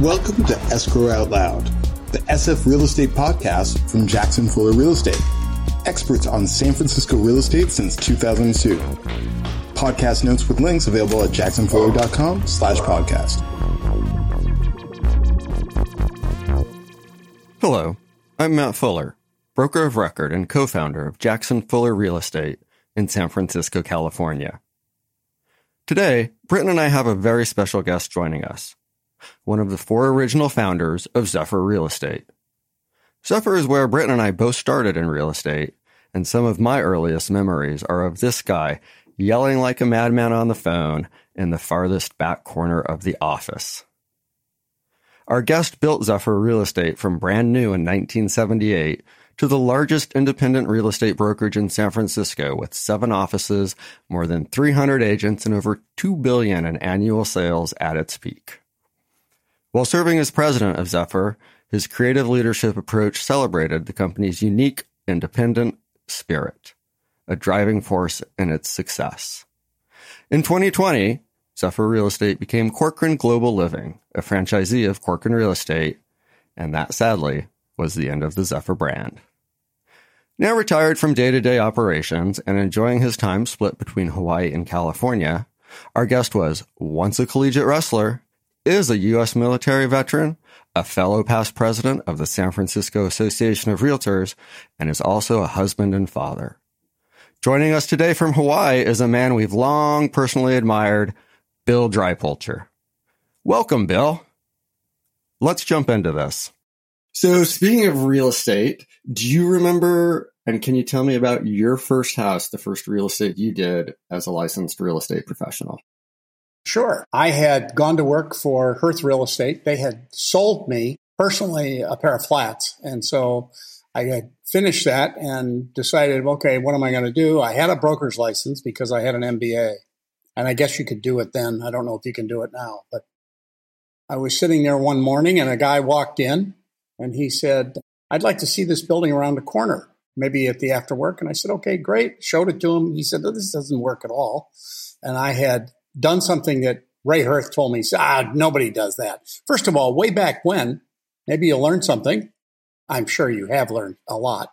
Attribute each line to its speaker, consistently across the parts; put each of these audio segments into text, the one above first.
Speaker 1: Welcome to Escrow Out Loud, the SF Real Estate podcast from Jackson Fuller Real Estate, experts on San Francisco real estate since 2002. Podcast notes with links available at jacksonfuller.com slash podcast.
Speaker 2: Hello, I'm Matt Fuller, broker of record and co-founder of Jackson Fuller Real Estate in San Francisco, California. Today, Britton and I have a very special guest joining us one of the four original founders of Zephyr Real Estate. Zephyr is where Britton and I both started in real estate, and some of my earliest memories are of this guy yelling like a madman on the phone in the farthest back corner of the office. Our guest built Zephyr Real Estate from brand new in 1978 to the largest independent real estate brokerage in San Francisco with seven offices, more than 300 agents, and over 2 billion in annual sales at its peak. While serving as president of Zephyr, his creative leadership approach celebrated the company's unique independent spirit, a driving force in its success. In 2020, Zephyr Real Estate became Corcoran Global Living, a franchisee of Corcoran Real Estate, and that sadly was the end of the Zephyr brand. Now retired from day to day operations and enjoying his time split between Hawaii and California, our guest was once a collegiate wrestler is a U.S. military veteran, a fellow past president of the San Francisco Association of Realtors, and is also a husband and father. Joining us today from Hawaii is a man we've long personally admired, Bill Drypulcher. Welcome, Bill. Let's jump into this. So, speaking of real estate, do you remember and can you tell me about your first house, the first real estate you did as a licensed real estate professional?
Speaker 3: Sure. I had gone to work for Hearth Real Estate. They had sold me personally a pair of flats. And so I had finished that and decided, okay, what am I going to do? I had a broker's license because I had an MBA. And I guess you could do it then. I don't know if you can do it now, but I was sitting there one morning and a guy walked in and he said, I'd like to see this building around the corner, maybe at the after work. And I said, okay, great. Showed it to him. He said, this doesn't work at all. And I had done something that Ray Hearth told me, ah, nobody does that. First of all, way back when, maybe you learned something. I'm sure you have learned a lot.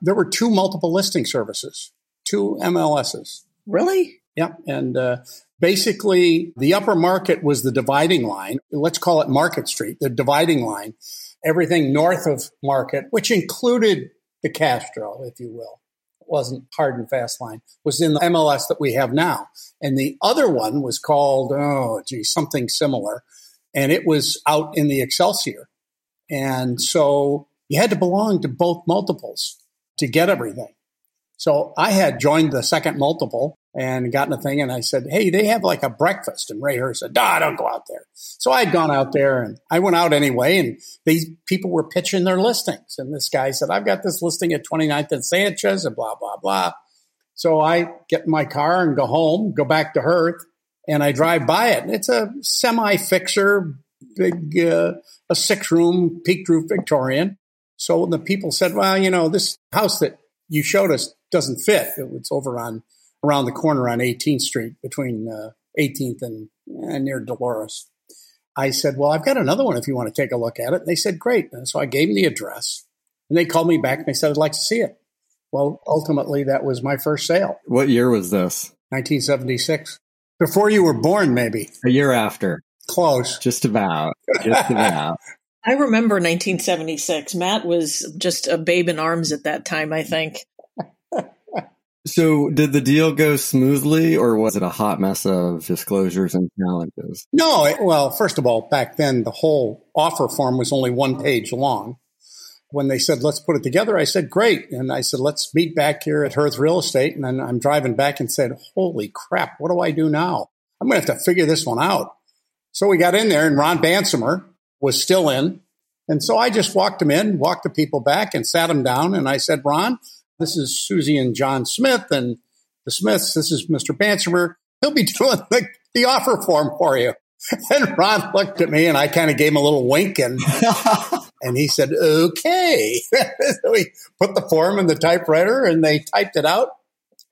Speaker 3: There were two multiple listing services, two MLSs.
Speaker 4: Really?
Speaker 3: Yep. And uh, basically, the upper market was the dividing line. Let's call it Market Street, the dividing line. Everything north of Market, which included the Castro, if you will, wasn't hard and fast line, was in the MLS that we have now. And the other one was called, oh, gee, something similar. And it was out in the Excelsior. And so you had to belong to both multiples to get everything. So I had joined the second multiple and gotten a thing. And I said, Hey, they have like a breakfast. And Ray Hearth said, Nah, don't go out there. So I'd gone out there and I went out anyway. And these people were pitching their listings. And this guy said, I've got this listing at 29th and Sanchez and blah, blah, blah. So I get in my car and go home, go back to Hearth and I drive by it. It's a semi fixer, big, uh, a six room peaked roof Victorian. So the people said, well, you know, this house that you showed us doesn't fit. It's over on around the corner on 18th Street between uh, 18th and, and near Dolores. I said, Well, I've got another one if you want to take a look at it. And they said, Great. And so I gave them the address and they called me back and they said, I'd like to see it. Well, ultimately, that was my first sale.
Speaker 2: What year was this?
Speaker 3: 1976. Before you were born, maybe.
Speaker 2: A year after.
Speaker 3: Close.
Speaker 2: Just about. Just about.
Speaker 4: I remember 1976. Matt was just a babe in arms at that time, I think.
Speaker 2: So, did the deal go smoothly, or was it a hot mess of disclosures and challenges?
Speaker 3: No, it, well, first of all, back then the whole offer form was only one page long. When they said, let's put it together, I said, great. And I said, let's meet back here at Hearth Real Estate. And then I'm driving back and said, holy crap, what do I do now? I'm going to have to figure this one out. So we got in there, and Ron Bansimer was still in. And so I just walked him in, walked the people back, and sat him down. And I said, Ron, this is Susie and John Smith and the Smiths. This is Mr. Bansimer. He'll be doing the, the offer form for you. And Ron looked at me and I kind of gave him a little wink and and he said, okay. so he put the form in the typewriter and they typed it out.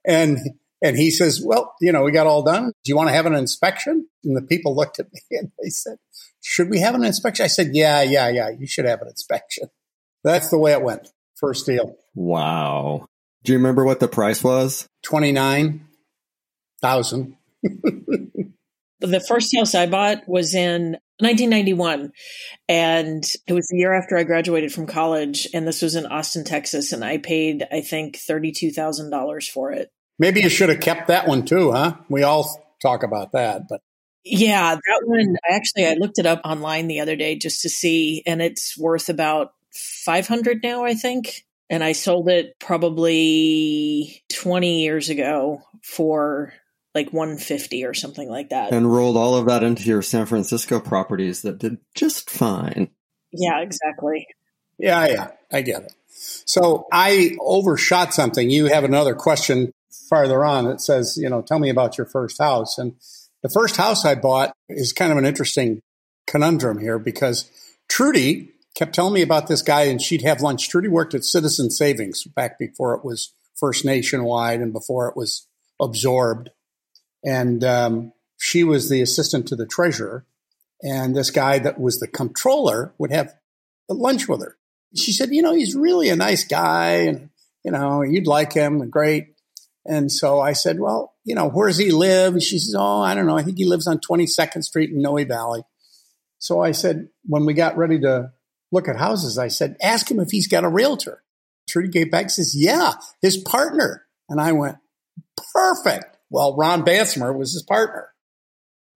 Speaker 3: And And he says, Well, you know, we got all done. Do you want to have an inspection? And the people looked at me and they said, Should we have an inspection? I said, Yeah, yeah, yeah, you should have an inspection. That's the way it went. First deal.
Speaker 2: Wow. Do you remember what the price was?
Speaker 3: 29,000.
Speaker 4: the first house I bought was in 1991. And it was the year after I graduated from college. And this was in Austin, Texas. And I paid, I think, $32,000 for it.
Speaker 3: Maybe you should have kept that one too, huh? We all talk about that, but.
Speaker 4: Yeah, that one, actually, I looked it up online the other day just to see, and it's worth about 500 now, I think. And I sold it probably 20 years ago for like 150 or something like that.
Speaker 2: And rolled all of that into your San Francisco properties that did just fine.
Speaker 4: Yeah, exactly.
Speaker 3: Yeah, yeah, I get it. So I overshot something. You have another question farther on that says, you know, tell me about your first house. And the first house I bought is kind of an interesting conundrum here because Trudy kept telling me about this guy and she'd have lunch. Trudy worked at Citizen Savings back before it was First Nationwide and before it was absorbed. And um, she was the assistant to the treasurer. And this guy that was the comptroller would have lunch with her. She said, you know, he's really a nice guy and, you know, you'd like him. Great. And so I said, well, you know, where does he live? And she says, oh, I don't know. I think he lives on 22nd Street in Noe Valley. So I said, when we got ready to look at houses, I said, ask him if he's got a realtor. Trudy gave back says, yeah, his partner. And I went, perfect. Well, Ron Bansimer was his partner.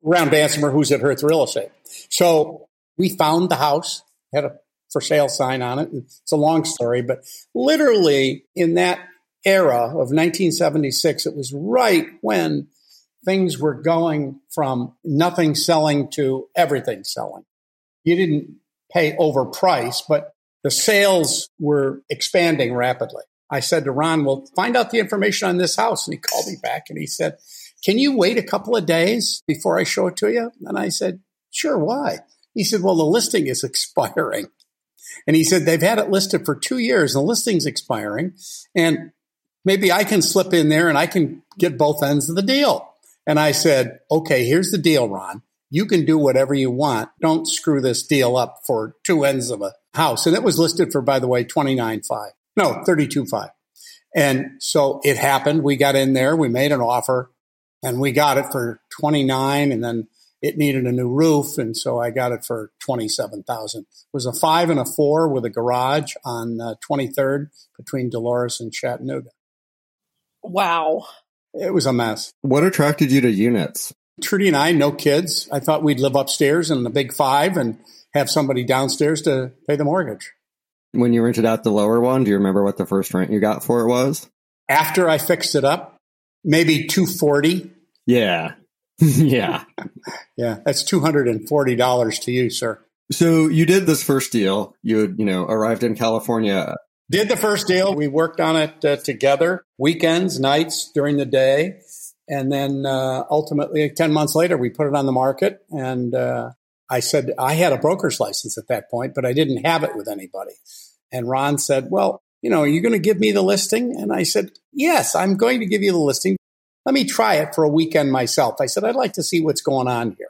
Speaker 3: Ron Bansimer, who's at Hearth Real Estate. So we found the house, had a for sale sign on it. It's a long story, but literally in that era of 1976, it was right when things were going from nothing selling to everything selling. You didn't pay over price, but the sales were expanding rapidly. I said to Ron, well, find out the information on this house. And he called me back and he said, can you wait a couple of days before I show it to you? And I said, sure. Why? He said, well, the listing is expiring. And he said, they've had it listed for two years. And the listing's expiring. And maybe I can slip in there and I can get both ends of the deal. And I said, okay, here's the deal, Ron. You can do whatever you want. Don't screw this deal up for two ends of a house. And it was listed for, by the way, 29.5. No, 32.5. And so it happened. We got in there, we made an offer and we got it for 29 and then it needed a new roof. And so I got it for 27,000. It was a five and a four with a garage on uh, 23rd between Dolores and Chattanooga.
Speaker 4: Wow.
Speaker 3: It was a mess.
Speaker 2: What attracted you to units?
Speaker 3: Trudy and I, no kids. I thought we'd live upstairs in the big five and have somebody downstairs to pay the mortgage.
Speaker 2: When you rented out the lower one, do you remember what the first rent you got for it was?
Speaker 3: After I fixed it up, maybe 240.
Speaker 2: Yeah. yeah.
Speaker 3: yeah. That's $240 to you, sir.
Speaker 2: So you did this first deal. You had, you know, arrived in California.
Speaker 3: Did the first deal. We worked on it uh, together, weekends, nights, during the day. And then uh, ultimately, 10 months later, we put it on the market. And uh, I said, I had a broker's license at that point, but I didn't have it with anybody. And Ron said, Well, you know, are you going to give me the listing? And I said, Yes, I'm going to give you the listing. Let me try it for a weekend myself. I said, I'd like to see what's going on here.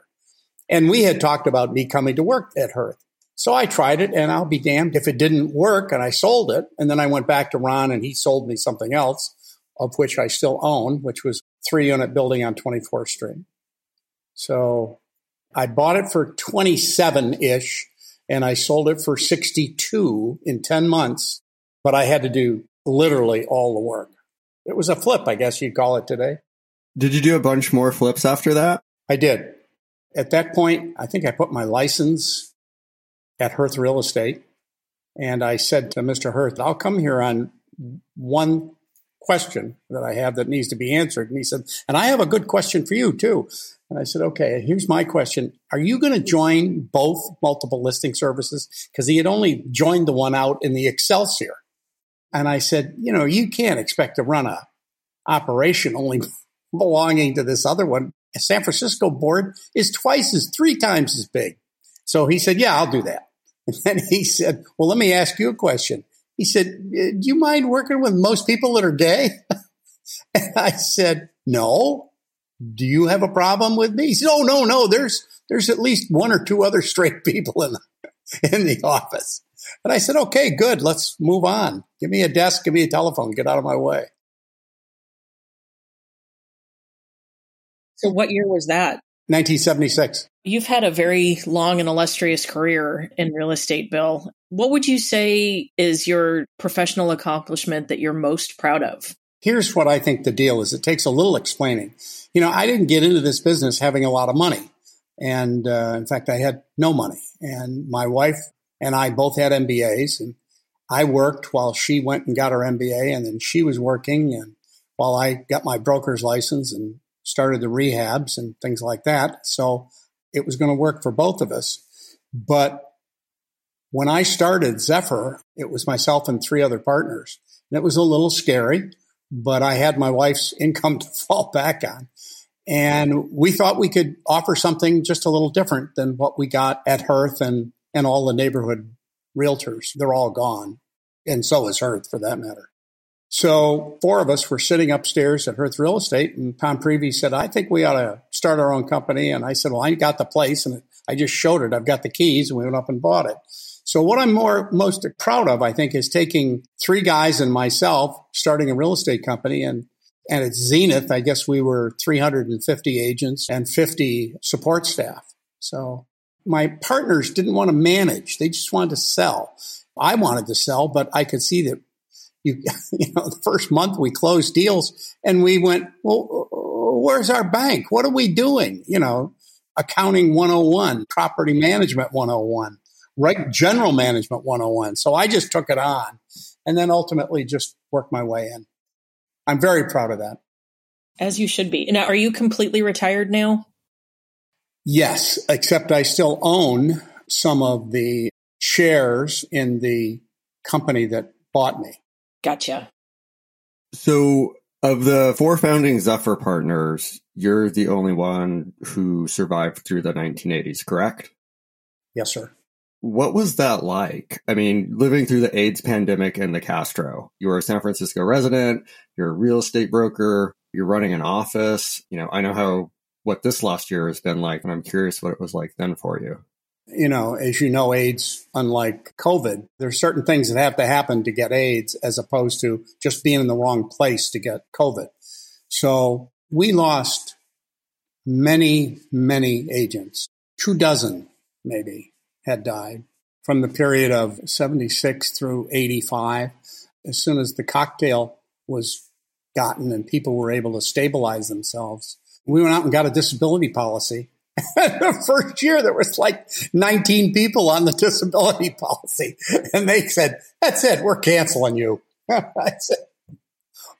Speaker 3: And we had talked about me coming to work at Hearth. So I tried it and I'll be damned if it didn't work and I sold it. And then I went back to Ron and he sold me something else of which I still own, which was three unit building on 24th Street. So I bought it for 27 ish and I sold it for 62 in 10 months, but I had to do literally all the work. It was a flip, I guess you'd call it today.
Speaker 2: Did you do a bunch more flips after that?
Speaker 3: I did. At that point, I think I put my license at Hearth Real Estate and I said to Mr. Hearth, I'll come here on one question that I have that needs to be answered. And he said, and I have a good question for you too. And I said, okay, here's my question. Are you going to join both multiple listing services? Because he had only joined the one out in the Excelsior. And I said, you know, you can't expect to run a operation only belonging to this other one. A San Francisco board is twice as, three times as big. So he said, yeah, I'll do that. And then he said, well, let me ask you a question. He said, uh, do you mind working with most people that are gay? And I said, no. Do you have a problem with me? He said, oh, no, no. There's, there's at least one or two other straight people in the, in the office. And I said, okay, good. Let's move on. Give me a desk. Give me a telephone. Get out of my way.
Speaker 4: So what year was that?
Speaker 3: 1976.
Speaker 4: You've had a very long and illustrious career in real estate, Bill. What would you say is your professional accomplishment that you're most proud of?
Speaker 3: Here's what I think the deal is. It takes a little explaining. You know, I didn't get into this business having a lot of money. And uh, in fact, I had no money. And my wife and I both had MBAs. And I worked while she went and got her MBA. And then she was working and while I got my broker's license and started the rehabs and things like that. So it was going to work for both of us. But when I started Zephyr, it was myself and three other partners. And it was a little scary, but I had my wife's income to fall back on. And we thought we could offer something just a little different than what we got at Hearth and, and all the neighborhood realtors. They're all gone. And so is Hearth for that matter. So four of us were sitting upstairs at Hearth Real Estate, and Tom Prevey said, "I think we ought to start our own company." And I said, "Well, I got the place, and I just showed it. I've got the keys." And we went up and bought it. So what I'm more most proud of, I think, is taking three guys and myself, starting a real estate company, and and at Zenith, I guess we were 350 agents and 50 support staff. So my partners didn't want to manage; they just wanted to sell. I wanted to sell, but I could see that you, you know, the first month we closed deals and we went, well, where's our bank? What are we doing? You know, accounting 101, property management 101, right? General management 101. So I just took it on and then ultimately just worked my way in. I'm very proud of that.
Speaker 4: As you should be. Now, are you completely retired now?
Speaker 3: Yes, except I still own some of the shares in the company that bought me.
Speaker 4: Gotcha.
Speaker 2: So, of the four founding Zephyr partners, you're the only one who survived through the 1980s, correct?
Speaker 3: Yes, sir.
Speaker 2: What was that like? I mean, living through the AIDS pandemic and the Castro. You were a San Francisco resident, you're a real estate broker, you're running an office. You know, I know how what this last year has been like, and I'm curious what it was like then for you
Speaker 3: you know, as you know, AIDS, unlike COVID, there's certain things that have to happen to get AIDS as opposed to just being in the wrong place to get COVID. So we lost many, many agents. Two dozen, maybe, had died from the period of 76 through 85. As soon as the cocktail was gotten and people were able to stabilize themselves, we went out and got a disability policy the first year there was like 19 people on the disability policy and they said that's it we're canceling you. I said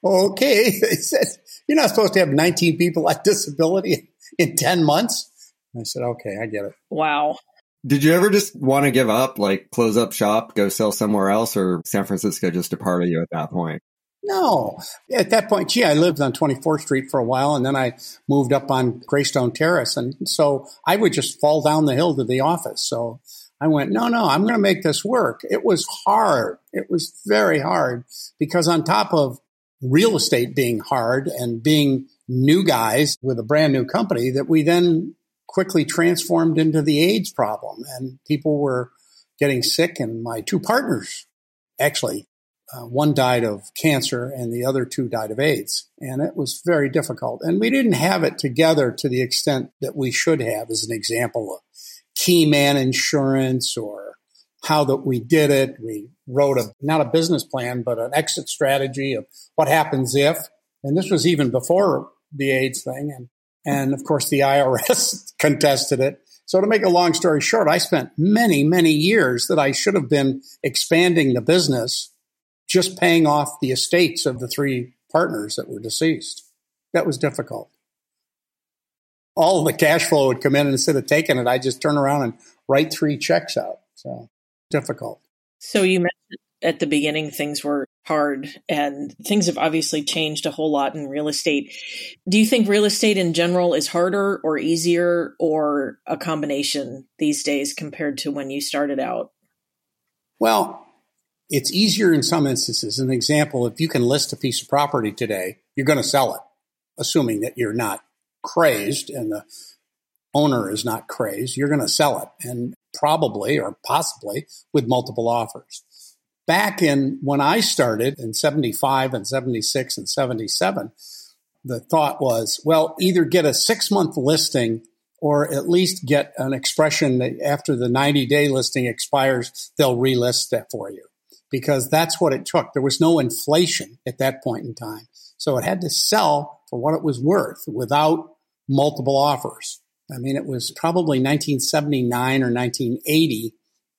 Speaker 3: okay. They said you're not supposed to have 19 people on disability in 10 months? I said okay i get it.
Speaker 4: Wow.
Speaker 2: Did you ever just want to give up like close up shop go sell somewhere else or san francisco just a part of you at that point
Speaker 3: no. At that point, gee, I lived on 24th Street for a while and then I moved up on Graystone Terrace. And so I would just fall down the hill to the office. So I went, no, no, I'm going to make this work. It was hard. It was very hard because on top of real estate being hard and being new guys with a brand new company that we then quickly transformed into the AIDS problem and people were getting sick and my two partners actually uh, one died of cancer and the other two died of AIDS. And it was very difficult. And we didn't have it together to the extent that we should have, as an example of key man insurance or how that we did it. We wrote a, not a business plan, but an exit strategy of what happens if. And this was even before the AIDS thing. And, and of course, the IRS contested it. So to make a long story short, I spent many, many years that I should have been expanding the business just paying off the estates of the three partners that were deceased. That was difficult. All the cash flow would come in, and instead of taking it, I just turn around and write three checks out. So difficult.
Speaker 4: So you mentioned at the beginning things were hard and things have obviously changed a whole lot in real estate. Do you think real estate in general is harder or easier or a combination these days compared to when you started out?
Speaker 3: Well, It's easier in some instances. An example, if you can list a piece of property today, you're going to sell it, assuming that you're not crazed and the owner is not crazed. You're going to sell it and probably or possibly with multiple offers. Back in when I started in 75 and 76 and 77, the thought was, well, either get a six month listing or at least get an expression that after the 90 day listing expires, they'll relist that for you because that's what it took. There was no inflation at that point in time. So it had to sell for what it was worth without multiple offers. I mean, it was probably 1979 or 1980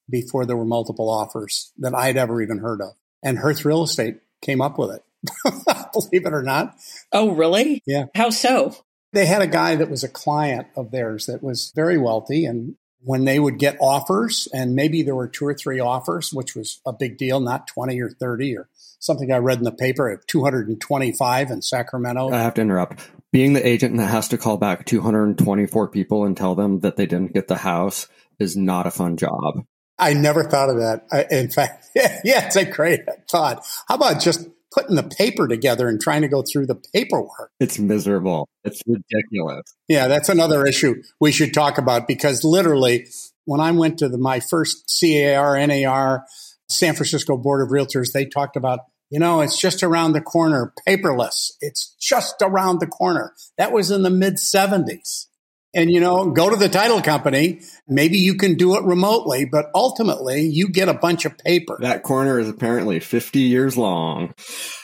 Speaker 3: before there were multiple offers that I'd ever even heard of. And Hearth Real Estate came up with it. Believe it or not.
Speaker 4: Oh, really?
Speaker 3: Yeah.
Speaker 4: How so?
Speaker 3: They had a guy that was a client of theirs that was very wealthy. And when they would get offers, and maybe there were two or three offers, which was a big deal, not 20 or 30 or something I read in the paper at 225 in Sacramento.
Speaker 2: I have to interrupt. Being the agent that has to call back 224 people and tell them that they didn't get the house is not a fun job.
Speaker 3: I never thought of that. I, in fact, yeah, yeah, it's a great thought. How about just putting the paper together and trying to go through the paperwork?
Speaker 2: It's miserable. It's ridiculous.
Speaker 3: Yeah, that's another issue we should talk about because literally, when I went to the, my first CAR, NAR, San Francisco Board of Realtors, they talked about, you know, it's just around the corner, paperless. It's just around the corner. That was in the mid 70s and you know go to the title company. Maybe you can do it remotely but ultimately you get a bunch of paper.
Speaker 2: That corner is apparently 50 years long.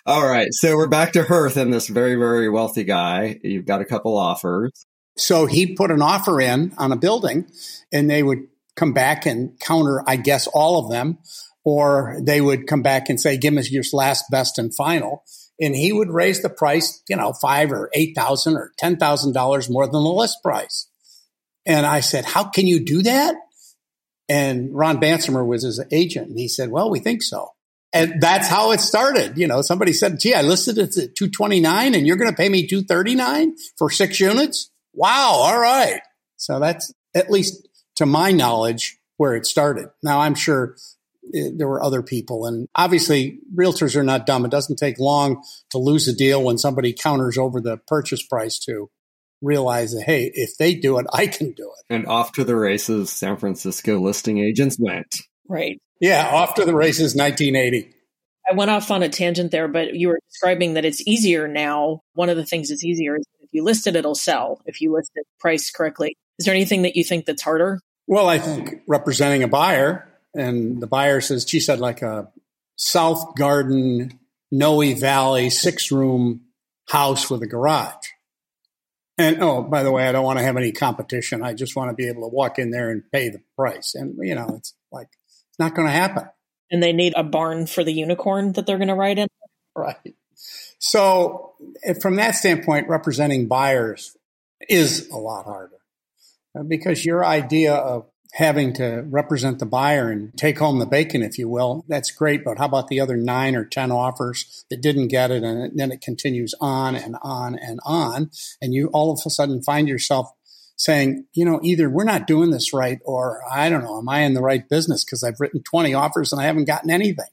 Speaker 2: All right. So we're back to hearth and this very very wealthy guy. You've got a couple offers.
Speaker 3: So he put an offer in on a building and they would come back and counter i guess all of them or they would come back and say give us your last best and final and he would raise the price, you know, five or eight thousand or ten thousand dollars more than the list price. And I said, "How can you do that?" And Ron Bansimer was his agent, and he said, "Well, we think so." And that's how it started. You know, somebody said, "Gee, I listed it at two twenty nine, and you're going to pay me two thirty nine for six units." Wow! All right. So that's at least to my knowledge where it started. Now I'm sure there were other people. And obviously, realtors are not dumb. It doesn't take long to lose a deal when somebody counters over the purchase price to realize that, hey, if they do it, I can do it.
Speaker 2: And off to the races, San Francisco listing agents went.
Speaker 4: Right.
Speaker 3: Yeah, off to the races, 1980.
Speaker 4: I went off on a tangent there, but you were describing that it's easier now. One of the things that's easier is if you list it, it'll sell if you list it priced correctly. Is there anything that you think that's harder?
Speaker 3: Well, I think representing a buyer and the buyer says, she said like a South Garden, Noe Valley, six room house with a garage. And oh, by the way, I don't want to have any competition. I just want to be able to walk in there and pay the price. And, you know, it's like, it's not going to happen.
Speaker 4: And they need a barn for the unicorn that they're going to ride in.
Speaker 3: Right. So, eh, from that standpoint, representing buyers is a lot harder uh, because your idea of having to represent the buyer and take home the bacon, if you will, that's great. But how about the other nine or 10 offers that didn't get it? And then it continues on and on and on. And you all of a sudden find yourself saying, you know, either we're not doing this right or I don't know, am I in the right business? Because I've written 20 offers and I haven't gotten anything.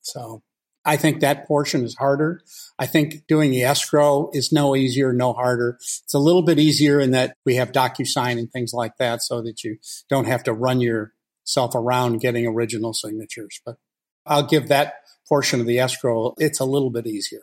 Speaker 3: So I think that portion is harder. I think doing the escrow is no easier, no harder. It's a little bit easier in that we have DocuSign and things like that so that you don't have to run yourself around getting original signatures. But I'll give that portion of the escrow, it's a little bit easier.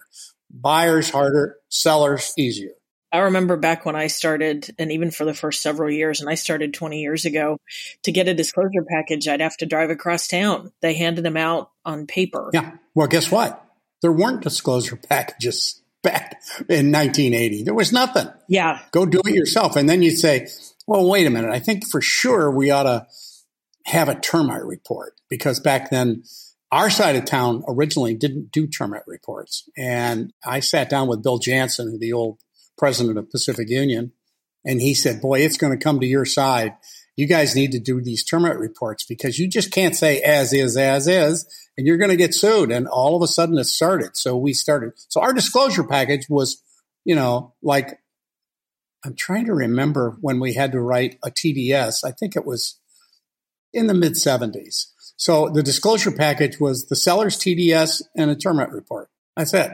Speaker 3: Buyers harder, sellers easier.
Speaker 4: I remember back when I started, and even for the first several years, and I started 20 years ago, to get a disclosure package, I'd have to drive across town. They handed them out on paper.
Speaker 3: Yeah. Well, guess what? There weren't disclosure packages back in 1980. There was nothing.
Speaker 4: Yeah.
Speaker 3: Go do it yourself. And then you'd say, well, wait a minute. I think for sure we ought to have a termite report because back then our side of town originally didn't do termite reports. And I sat down with Bill Jansen, the old president of Pacific Union, and he said, "Boy, it's going to come to your side. You guys need to do these termite reports because you just can't say as is, as is, and you're going to get sued." And all of a sudden, it started. So we started. So our disclosure package was, you know, like I'm trying to remember when we had to write a TDS. I think it was in the mid 70s. So the disclosure package was the seller's TDS and a termite report. That's it.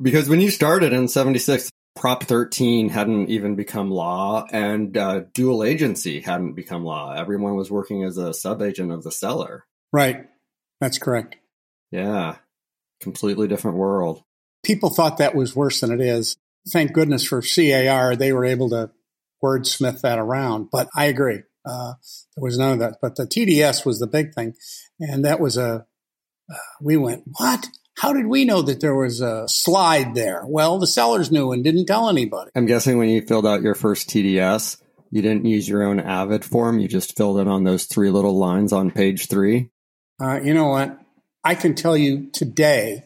Speaker 2: Because when you started in 76, Prop 13 hadn't even become law and uh, dual agency hadn't become law. Everyone was working as a subagent of the seller.
Speaker 3: Right. That's correct.
Speaker 2: Yeah. Completely different world.
Speaker 3: People thought that was worse than it is. Thank goodness for CAR. They were able to wordsmith that around. But I agree. Uh, there was none of that. But the TDS was the big thing. And that was a, uh, we went, what? How did we know that there was a slide there? Well, the sellers knew and didn't tell anybody.
Speaker 2: I'm guessing when you filled out your first TDS, you didn't use your own AVID form. You just filled it on those three little lines on page three.
Speaker 3: Uh, you know what? I can tell you today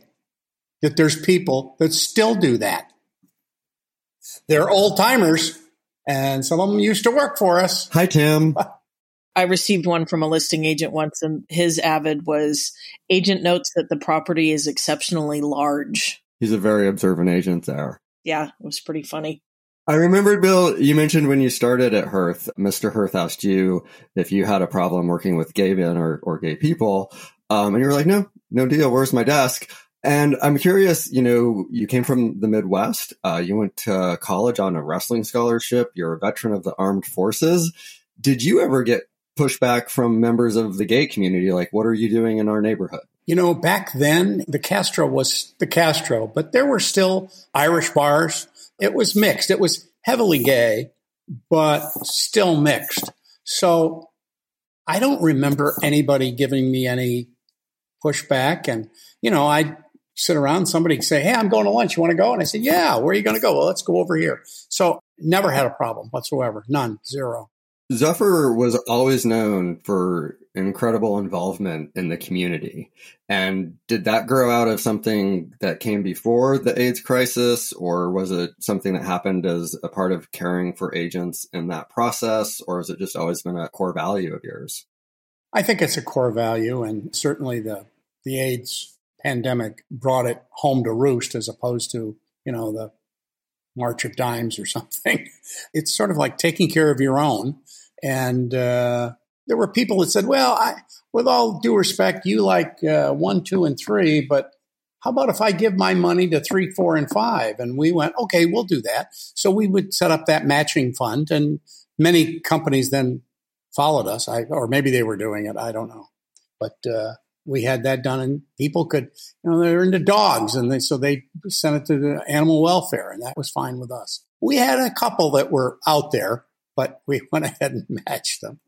Speaker 3: that there's people that still do that. They're old timers, and some of them used to work for us.
Speaker 2: Hi, Tim.
Speaker 4: I received one from a listing agent once, and his AVID was agent notes that the property is exceptionally large.
Speaker 2: He's a very observant agent there.
Speaker 4: Yeah, it was pretty funny.
Speaker 2: I remember, Bill, you mentioned when you started at Hearth, Mr. Hearth asked you if you had a problem working with gay men or, or gay people. Um, and you were like, no, no deal. Where's my desk? And I'm curious, you know, you came from the Midwest. Uh, you went to college on a wrestling scholarship. You're a veteran of the armed forces. Did you ever get pushback from members of the gay community? Like, what are you doing in our neighborhood?
Speaker 3: You know, back then, the Castro was the Castro, but there were still Irish bars. It was mixed. It was heavily gay, but still mixed. So I don't remember anybody giving me any pushback. And, you know, I'd sit around, somebody say, Hey, I'm going to lunch. You want to go? And I said, Yeah, where are you going to go? Well, let's go over here. So never had a problem whatsoever. None, zero.
Speaker 2: Zephyr was always known for incredible involvement in the community. And did that grow out of something that came before the AIDS crisis, or was it something that happened as a part of caring for agents in that process, or has it just always been a core value of yours?
Speaker 3: I think it's a core value, and certainly the the AIDS pandemic brought it home to roost as opposed to you know the March of Dimes or something. It's sort of like taking care of your own and uh, there were people that said, well, I, with all due respect, you like uh, one, two, and three, but how about if I give my money to three, four, and five? And we went, okay, we'll do that. So we would set up that matching fund, and many companies then followed us. I, or maybe they were doing it. I don't know. But uh, we had that done, and people could, you know, they're into dogs, and they, so they sent it to the animal welfare, and that was fine with us. We had a couple that were out there but we went ahead and matched them.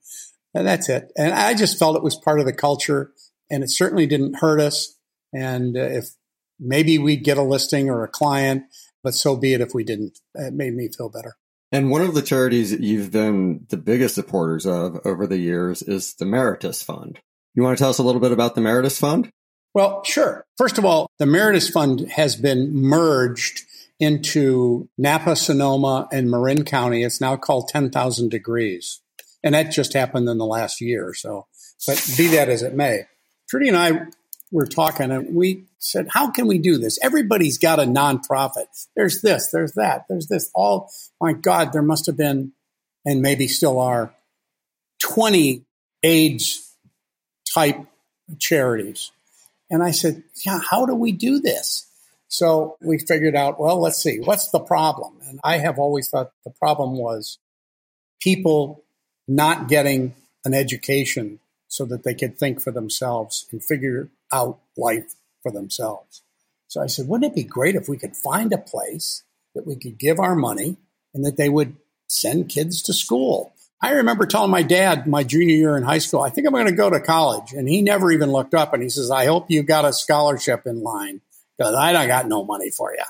Speaker 3: And that's it. And I just felt it was part of the culture and it certainly didn't hurt us. And uh, if maybe we'd get a listing or a client, but so be it if we didn't. It made me feel better.
Speaker 2: And one of the charities that you've been the biggest supporters of over the years is the Meritus Fund. You want to tell us a little bit about the Meritus Fund?
Speaker 3: Well, sure. First of all, the Meritus Fund has been merged into Napa, Sonoma, and Marin County. It's now called 10,000 Degrees. And that just happened in the last year or so. But be that as it may, Trudy and I were talking and we said, how can we do this? Everybody's got a nonprofit. There's this, there's that, there's this. All, my God, there must have been, and maybe still are, 20 AIDS type charities. And I said, yeah, how do we do this? So we figured out, well, let's see, what's the problem? And I have always thought the problem was people not getting an education so that they could think for themselves and figure out life for themselves. So I said, wouldn't it be great if we could find a place that we could give our money and that they would send kids to school? I remember telling my dad my junior year in high school, I think I'm going to go to college. And he never even looked up and he says, I hope you got a scholarship in line because I don't got no money for you.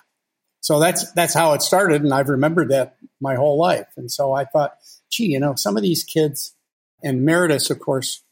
Speaker 3: So that's that's how it started, and I've remembered that my whole life. And so I thought, gee, you know, some of these kids, and Meritus, of course.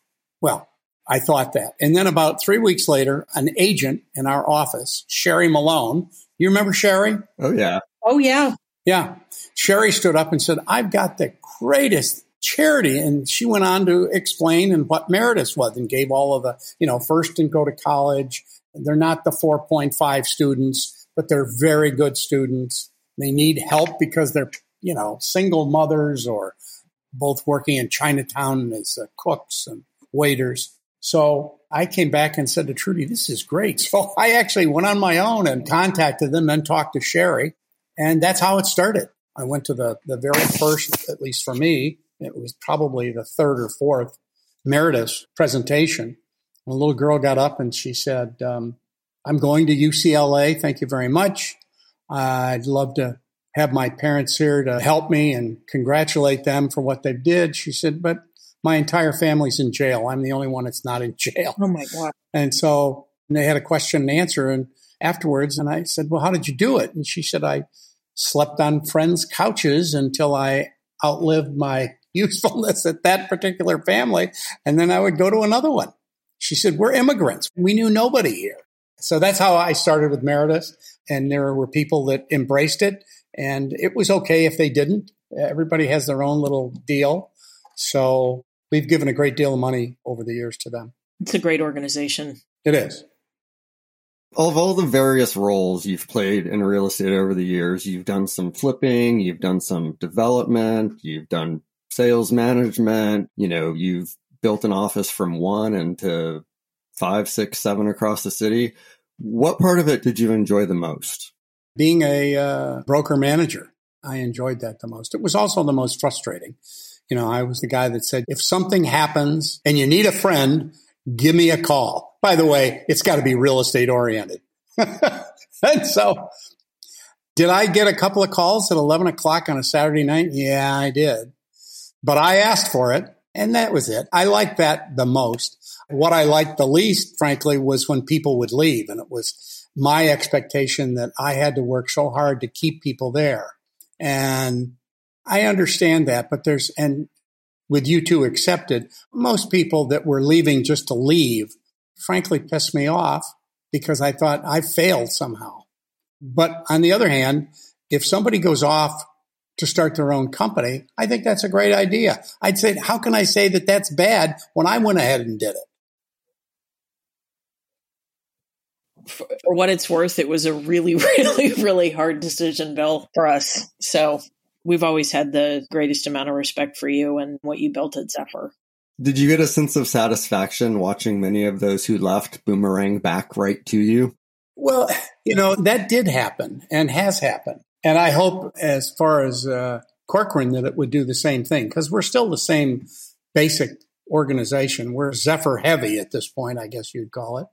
Speaker 3: Well, I thought that, and then about three weeks later, an agent in our office, Sherry Malone. You remember Sherry?
Speaker 2: Oh yeah.
Speaker 4: Oh yeah.
Speaker 3: Yeah. Sherry stood up and said, "I've got the greatest charity. And she went on to explain and what Meritus was and gave all of the, you know, first and go to college, they're not the 4.5 students, but they're very good students. They need help because they're, you know, single mothers or both working in Chinatown as uh, cooks and waiters. So I came back and said to Trudy, this is great. So I actually went on my own and contacted them, and talked to Sherry. And that's how it started. I went to the, the very first, at least for me, it was probably the third or fourth Meritus presentation. A little girl got up and she said, um, I'm going to UCLA. Thank you very much. I'd love to have my parents here to help me and congratulate them for what they did. She said, but my entire family's in jail. I'm the only one that's not in jail.
Speaker 4: Oh my God.
Speaker 3: And so they had a question and answer and afterwards. And I said, well, how did you do it? And she said, I slept on friends' couches until I outlived my usefulness at that particular family. And then I would go to another one. She said, we're immigrants. We knew nobody here. So that's how I started with Meritus. And there were people that embraced it and it was okay if they didn't. Everybody has their own little deal. So we've given a great deal of money over the years to them.
Speaker 4: It's a great organization.
Speaker 3: It is.
Speaker 2: Of all the various roles you've played in real estate over the years, you've done some flipping, you've done some development, you've done sales management, you know, you've built an office from one into five, six, seven across the city. What part of it did you enjoy the most?
Speaker 3: Being a uh, broker manager, I enjoyed that the most. It was also the most frustrating. You know, I was the guy that said, if something happens and you need a friend, give me a call. By the way, it's got to be real estate oriented. and so, did I get a couple of calls at 11 o'clock on a Saturday night? Yeah, I did. But I asked for it, and that was it. I liked that the most. What I liked the least, frankly, was when people would leave, and it was my expectation that I had to work so hard to keep people there. And I understand that, but there's, and with you two accepted, most people that were leaving just to leave, frankly, pissed me off because I thought I failed somehow. But on the other hand, if somebody goes off to start their own company, I think that's a great idea. I'd say, how can I say that that's bad when I went ahead and did it?
Speaker 4: For what it's worth, it was a really, really, really hard decision, Bill, for us. So we've always had the greatest amount of respect for you and what you built at Zephyr.
Speaker 2: Did you get a sense of satisfaction watching many of those who left boomerang back right to you?
Speaker 3: Well, you know, that did happen and has happened. And I hope, as far as uh, Corcoran, that it would do the same thing because we're still the same basic organization. We're Zephyr heavy at this point, I guess you'd call it,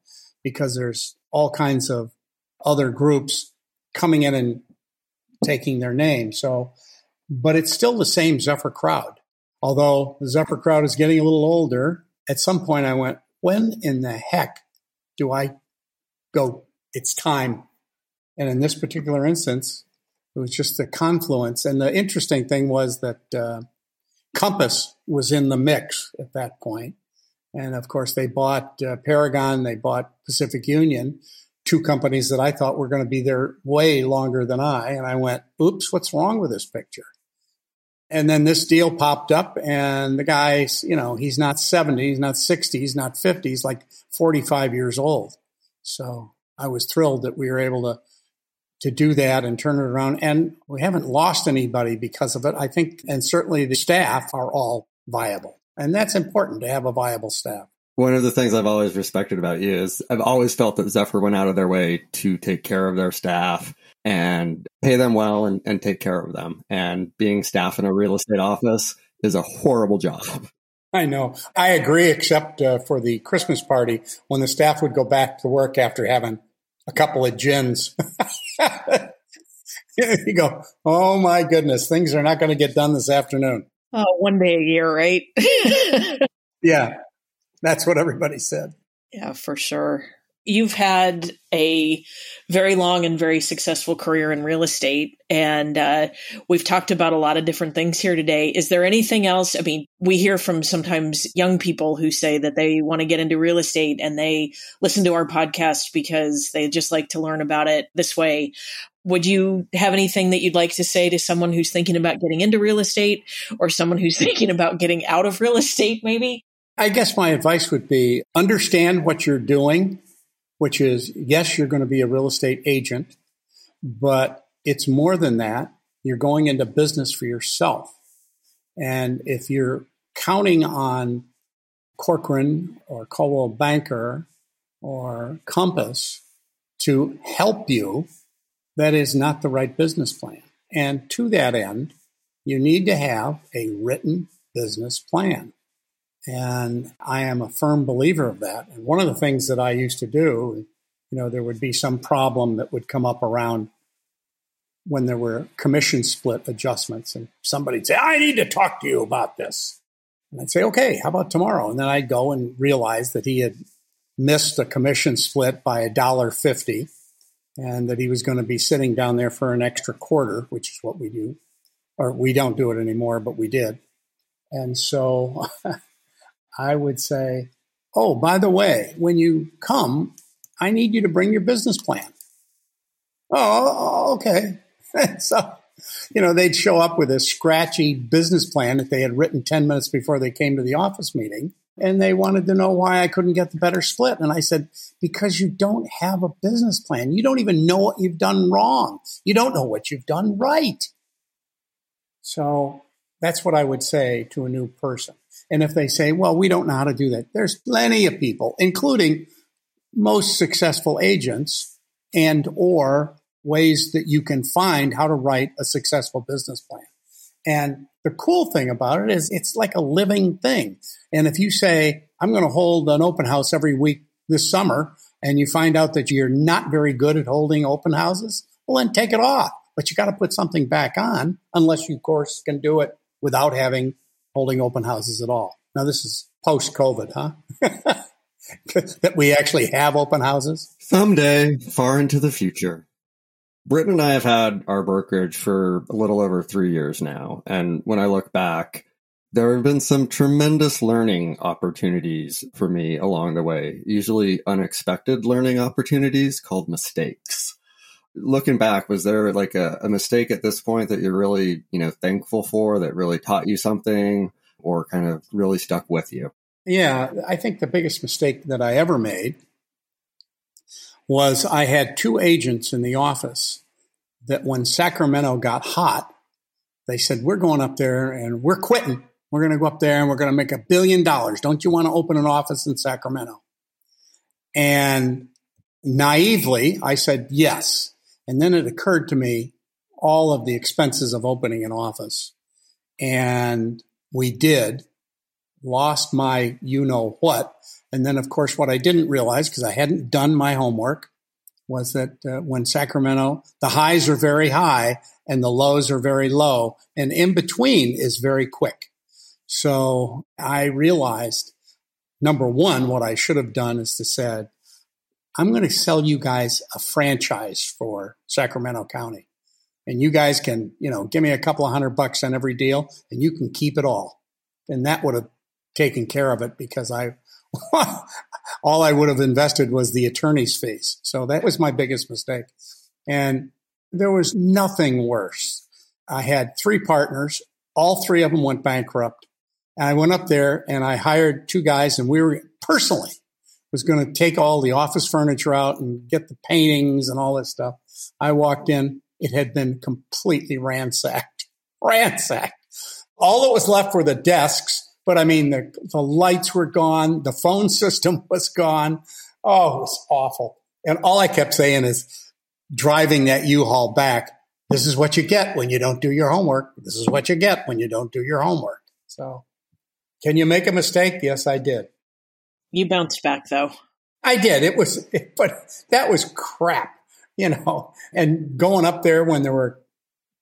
Speaker 3: because there's all kinds of other groups coming in and taking their name. So but it's still the same Zephyr crowd. Although the Zephyr crowd is getting a little older, at some point I went, when in the heck do I go, it's time? And in this particular instance, it was just a confluence. And the interesting thing was that uh, Compass was in the mix at that point. And of course, they bought uh, Paragon, they bought Pacific Union, two companies that I thought were going to be there way longer than I. And I went, oops, what's wrong with this picture? And then this deal popped up and the guy's, you know, he's not 70, he's not 60, he's not 50, he's like 45 years old. So I was thrilled that we were able to to do that and turn it around. And we haven't lost anybody because of it. I think, and certainly the staff are all viable. And that's important to have a viable staff.
Speaker 2: One of the things I've always respected about you is I've always felt that Zephyr went out of their way to take care of their staff and pay them well and, and take care of them. And being staff in a real estate office is a horrible job.
Speaker 3: I know. I agree, except uh, for the Christmas party when the staff would go back to work after having a couple of gins. you go, oh my goodness, things are not going to get done this afternoon.
Speaker 4: Oh, one day a year, right?
Speaker 3: yeah, that's what everybody said.
Speaker 4: Yeah, for sure you've had a very long and very successful career in real estate and uh, we've talked about a lot of different things here today. Is there anything else? I mean we hear from sometimes young people who say that they want to get into real estate and they listen to our podcast because they just like to learn about it this way. Would you have anything that you'd like to say to someone who's thinking about getting into real estate or someone who's thinking about getting out of real estate maybe?
Speaker 3: I guess my advice would be understand what you're doing which is yes, you're going to be a real estate agent, but it's more than that. You're going into business for yourself. And if you're counting on Corcoran or Coldwell Banker or Compass to help you, that is not the right business plan. And to that end, you need to have a written business plan. And I am a firm believer of that. And one of the things that I used to do, you know, there would be some problem that would come up around when there were commission split adjustments, and somebody'd say, I need to talk to you about this. And I'd say, okay, how about tomorrow? And then I'd go and realize that he had missed a commission split by a dollar fifty and that he was going to be sitting down there for an extra quarter, which is what we do. Or we don't do it anymore, but we did. And so I would say, oh, by the way, when you come, I need you to bring your business plan. Oh, okay. so, you know, they'd show up with a scratchy business plan that they had written 10 minutes before they came to the office meeting. And they wanted to know why I couldn't get the better split. And I said, because you don't have a business plan. You don't even know what you've done wrong. You don't know what you've done right. So that's what I would say to a new person. And if they say, well, we don't know how to do that, there's plenty of people, including most successful agents and or ways that you can find how to write a successful business plan. And the cool thing about it is it's like a living thing. And if you say, I'm going to hold an open house every week this summer, and you find out that you're not very good at holding open houses, well, then take it off. But you got to put something back on, unless you, of course, can do it without having holding open houses at all. Now, this is post COVID, huh? that we actually have open houses?
Speaker 2: Someday, far into the future. Britton and I have had our brokerage for a little over three years now. And when I look back, there have been some tremendous learning opportunities for me along the way, usually unexpected learning opportunities called mistakes. Looking back, was there like a, a mistake at this point that you're really, you know, thankful for that really taught you something or kind of really stuck with you?
Speaker 3: Yeah, I think the biggest mistake that I ever made was I had two agents in the office that when Sacramento got hot, they said, We're going up there and we're quitting. We're going to go up there and we're going to make a billion dollars. Don't you want to open an office in Sacramento? And naively, I said yes. And then it occurred to me all of the expenses of opening an office. And we did, lost my you know what, and then, of course, what I didn't realize because I hadn't done my homework was that uh, when Sacramento, the highs are very high and the lows are very low, and in between is very quick. So I realized number one, what I should have done is to said, I'm going to sell you guys a franchise for Sacramento County. And you guys can, you know, give me a couple of hundred bucks on every deal and you can keep it all. And that would have taken care of it because I all I would have invested was the attorney's fees. So that was my biggest mistake. And there was nothing worse. I had three partners. All three of them went bankrupt. And I went up there and I hired two guys and we were personally was going to take all the office furniture out and get the paintings and all this stuff. I walked in. It had been completely ransacked, ransacked. All that was left were the desks but I mean, the, the lights were gone. The phone system was gone. Oh, it was awful. And all I kept saying is driving that U-Haul back. This is what you get when you don't do your homework. This is what you get when you don't do your homework. So can you make a mistake? Yes, I did.
Speaker 4: You bounced back though.
Speaker 3: I did. It was, but that was crap, you know, and going up there when there were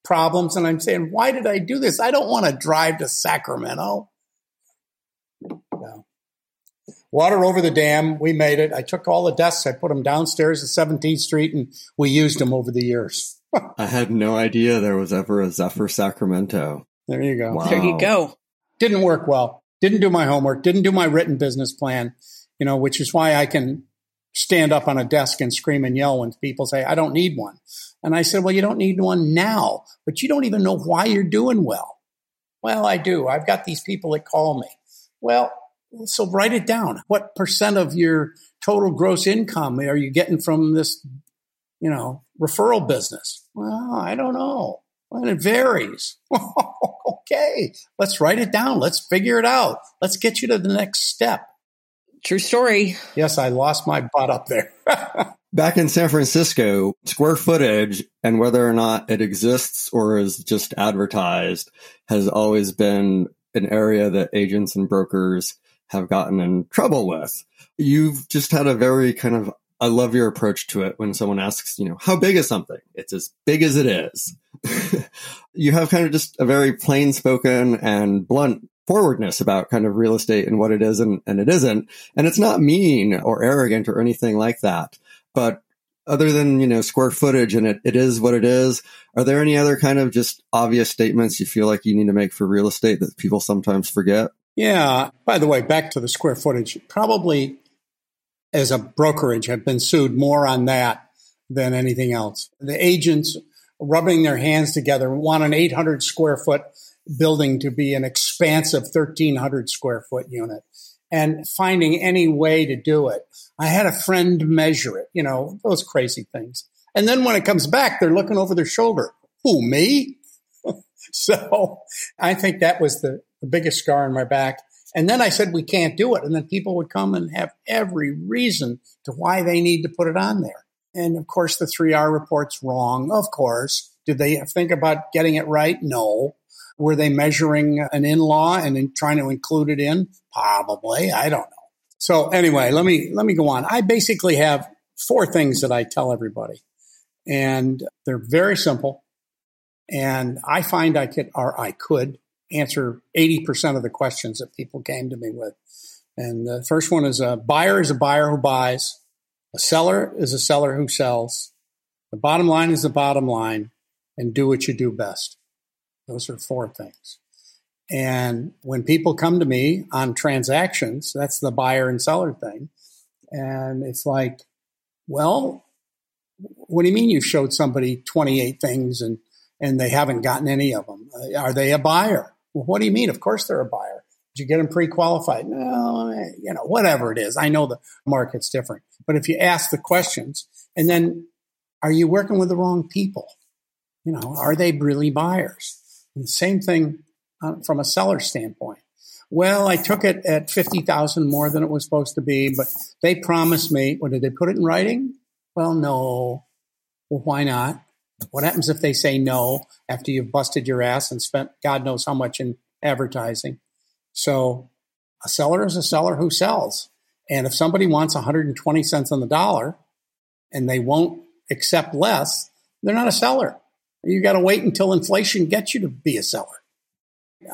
Speaker 3: problems. And I'm saying, why did I do this? I don't want to drive to Sacramento. No. Water over the dam. We made it. I took all the desks. I put them downstairs at 17th Street, and we used them over the years.
Speaker 2: I had no idea there was ever a Zephyr Sacramento.
Speaker 3: There you go.
Speaker 4: Wow. There you go.
Speaker 3: Didn't work well. Didn't do my homework. Didn't do my written business plan. You know, which is why I can stand up on a desk and scream and yell when people say, I don't need one. And I said, Well, you don't need one now, but you don't even know why you're doing well. Well, I do. I've got these people that call me. Well, so write it down. What percent of your total gross income are you getting from this, you know, referral business? Well, I don't know. Well, it varies. okay, let's write it down. Let's figure it out. Let's get you to the next step.
Speaker 4: True story.
Speaker 3: Yes, I lost my butt up there.
Speaker 2: Back in San Francisco, square footage and whether or not it exists or is just advertised has always been an area that agents and brokers have gotten in trouble with. You've just had a very kind of I love your approach to it when someone asks, you know, how big is something? It's as big as it is. you have kind of just a very plain spoken and blunt forwardness about kind of real estate and what it is and, and it isn't. And it's not mean or arrogant or anything like that. But other than, you know, square footage and it, it is what it is, are there any other kind of just obvious statements you feel like you need to make for real estate that people sometimes forget?
Speaker 3: Yeah. By the way, back to the square footage, probably as a brokerage have been sued more on that than anything else. The agents rubbing their hands together want an 800 square foot building to be an expansive 1300 square foot unit and finding any way to do it. I had a friend measure it, you know, those crazy things. And then when it comes back, they're looking over their shoulder. Who, me? so I think that was the, the biggest scar on my back. And then I said, we can't do it. And then people would come and have every reason to why they need to put it on there. And of course, the 3R report's wrong. Of course. Did they think about getting it right? No. Were they measuring an in law and then trying to include it in? Probably. I don't know. So anyway, let me, let me go on. I basically have four things that I tell everybody and they're very simple. And I find I could, or I could answer 80% of the questions that people came to me with. And the first one is a buyer is a buyer who buys. A seller is a seller who sells. The bottom line is the bottom line and do what you do best. Those are four things. And when people come to me on transactions, that's the buyer and seller thing. And it's like, well, what do you mean you showed somebody 28 things and, and they haven't gotten any of them? Are they a buyer? Well, what do you mean? Of course they're a buyer. Did you get them pre-qualified? No, you know, whatever it is. I know the market's different. But if you ask the questions and then are you working with the wrong people? You know, are they really buyers? And the same thing uh, from a seller standpoint. Well, I took it at 50,000 more than it was supposed to be, but they promised me, what did they put it in writing? Well, no. Well, why not? What happens if they say no after you've busted your ass and spent God knows how much in advertising? So a seller is a seller who sells. And if somebody wants 120 cents on the dollar and they won't accept less, they're not a seller. You got to wait until inflation gets you to be a seller.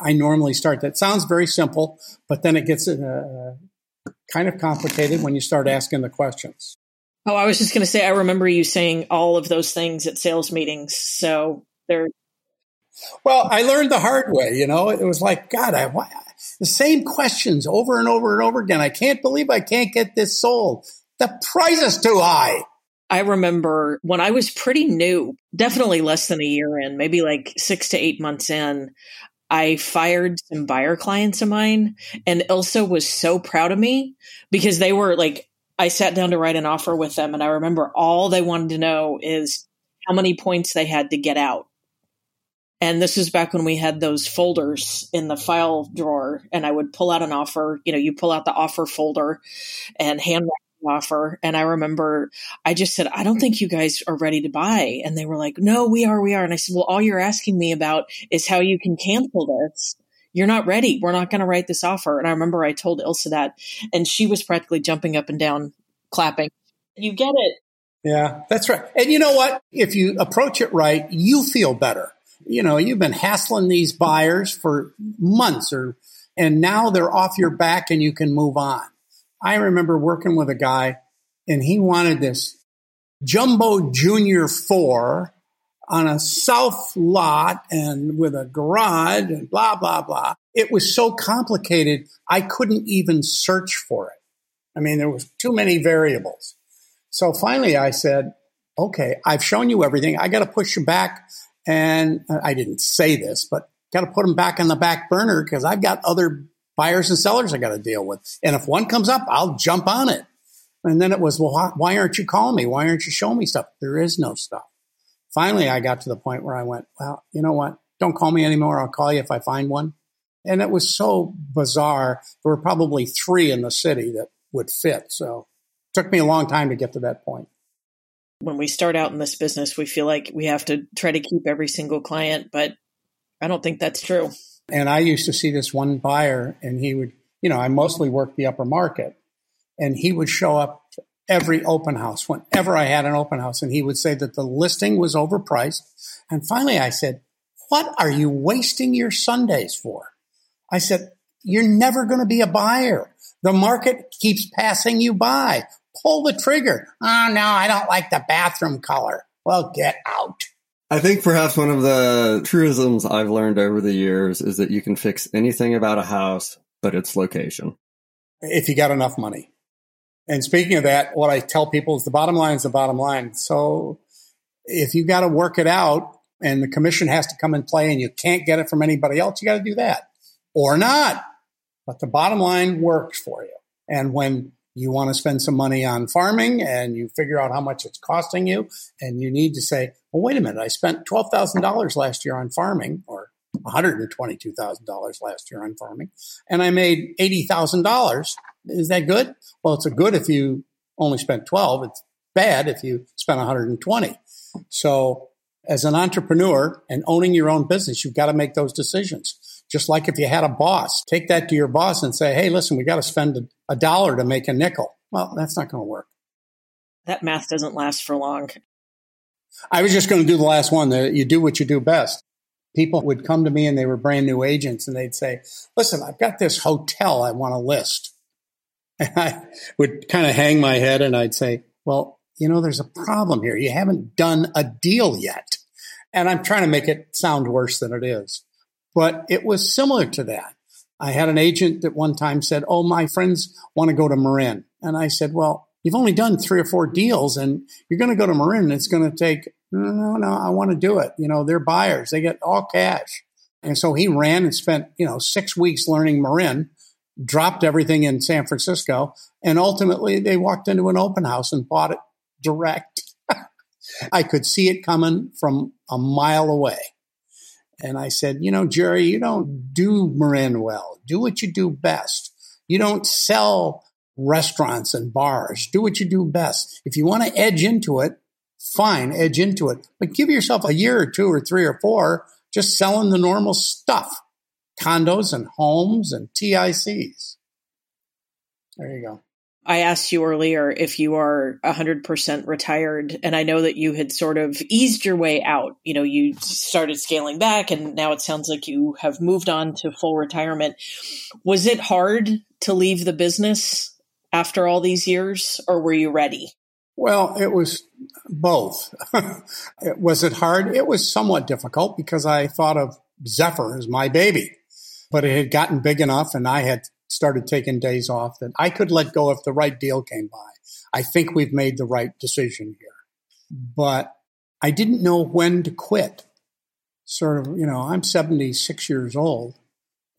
Speaker 3: I normally start that. Sounds very simple, but then it gets uh, kind of complicated when you start asking the questions.
Speaker 4: Oh, I was just going to say, I remember you saying all of those things at sales meetings. So they're.
Speaker 3: Well, I learned the hard way. You know, it was like, God, I, why, the same questions over and over and over again. I can't believe I can't get this sold. The price is too high.
Speaker 4: I remember when I was pretty new, definitely less than a year in, maybe like six to eight months in, I fired some buyer clients of mine and Ilsa was so proud of me because they were like I sat down to write an offer with them, and I remember all they wanted to know is how many points they had to get out. And this was back when we had those folders in the file drawer, and I would pull out an offer. You know, you pull out the offer folder and hand the offer. And I remember I just said, I don't think you guys are ready to buy. And they were like, No, we are, we are. And I said, Well, all you're asking me about is how you can cancel this you're not ready. We're not going to write this offer. And I remember I told Ilsa that, and she was practically jumping up and down, clapping. You get it.
Speaker 3: Yeah, that's right. And you know what? If you approach it right, you feel better. You know, you've been hassling these buyers for months or, and now they're off your back and you can move on. I remember working with a guy and he wanted this jumbo junior four on a south lot and with a garage and blah, blah, blah. It was so complicated, I couldn't even search for it. I mean, there was too many variables. So finally I said, okay, I've shown you everything. I got to push you back. And uh, I didn't say this, but got to put them back on the back burner because I've got other buyers and sellers I got to deal with. And if one comes up, I'll jump on it. And then it was, well, why aren't you calling me? Why aren't you showing me stuff? There is no stuff Finally, I got to the point where I went, well, you know what? Don't call me anymore. I'll call you if I find one. And it was so bizarre. There were probably three in the city that would fit. So it took me a long time to get to that point.
Speaker 4: When we start out in this business, we feel like we have to try to keep every single client, but I don't think that's true.
Speaker 3: And I used to see this one buyer, and he would, you know, I mostly worked the upper market, and he would show up every open house whenever I had an open house, and he would say that the listing was overpriced. And finally, I said, What are you wasting your Sundays for? I said, You're never going to be a buyer. The market keeps passing you by. Pull the trigger. Oh, no, I don't like the bathroom color. Well, get out.
Speaker 2: I think perhaps one of the truisms I've learned over the years is that you can fix anything about a house, but its location.
Speaker 3: If you got enough money. And speaking of that, what I tell people is the bottom line is the bottom line. So if you got to work it out and the commission has to come and play and you can't get it from anybody else, you got to do that or not. But the bottom line works for you. And when you want to spend some money on farming and you figure out how much it's costing you and you need to say, well, wait a minute, I spent $12,000 last year on farming or $122,000 last year on farming and I made $80,000. Is that good? Well, it's a good if you only spent 12. It's bad if you spent 120. So as an entrepreneur and owning your own business, you've got to make those decisions. Just like if you had a boss, take that to your boss and say, Hey, listen, we got to spend a, a dollar to make a nickel. Well, that's not going to work.
Speaker 4: That math doesn't last for long.
Speaker 3: I was just going to do the last one. that You do what you do best. People would come to me and they were brand new agents and they'd say, listen, I've got this hotel I want to list. And I would kind of hang my head and I'd say, well, you know, there's a problem here. You haven't done a deal yet. And I'm trying to make it sound worse than it is. But it was similar to that. I had an agent that one time said, Oh, my friends want to go to Marin. And I said, Well, you've only done three or four deals and you're going to go to Marin. It's going to take, no, no, no, I want to do it. You know, they're buyers. They get all cash. And so he ran and spent, you know, six weeks learning Marin, dropped everything in San Francisco. And ultimately they walked into an open house and bought it direct. I could see it coming from a mile away. And I said, you know, Jerry, you don't do Marin well. Do what you do best. You don't sell restaurants and bars. Do what you do best. If you want to edge into it, fine, edge into it. But give yourself a year or two or three or four just selling the normal stuff condos and homes and TICs. There you go.
Speaker 4: I asked you earlier if you are 100% retired, and I know that you had sort of eased your way out. You know, you started scaling back, and now it sounds like you have moved on to full retirement. Was it hard to leave the business after all these years, or were you ready?
Speaker 3: Well, it was both. was it hard? It was somewhat difficult because I thought of Zephyr as my baby, but it had gotten big enough, and I had started taking days off that I could let go if the right deal came by. I think we've made the right decision here. But I didn't know when to quit. Sort of, you know, I'm 76 years old.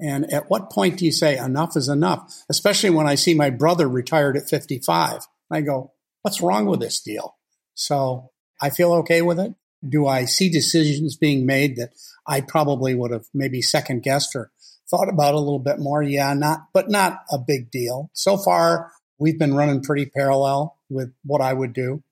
Speaker 3: And at what point do you say enough is enough? Especially when I see my brother retired at 55. I go, what's wrong with this deal? So I feel okay with it. Do I see decisions being made that I probably would have maybe second guessed or thought about a little bit more. Yeah, not, but not a big deal. So far, we've been running pretty parallel with what I would do.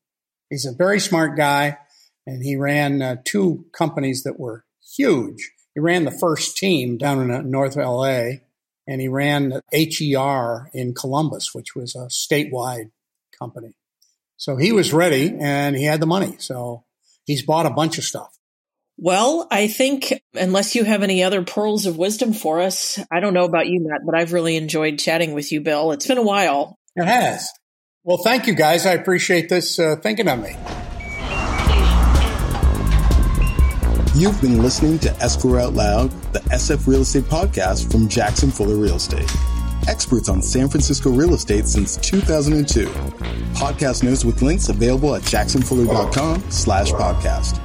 Speaker 3: He's a very smart guy, and he ran uh, two companies that were huge. He ran the first team down in uh, North LA, and he ran HER in Columbus, which was a statewide company. So he was ready and he had the money. So he's bought a bunch of stuff.
Speaker 4: Well, I think unless you have any other pearls of wisdom for us, I don't know about you, Matt, but I've really enjoyed chatting with you, Bill. It's been a while.
Speaker 3: It has. Well, thank you guys. I appreciate this uh, thinking of me.
Speaker 1: You've been listening to Escrow Out Loud, the SF Real Estate podcast from Jackson Fuller Real Estate. Experts on San Francisco real estate since 2002. Podcast notes with links available at jacksonfuller.com slash podcast.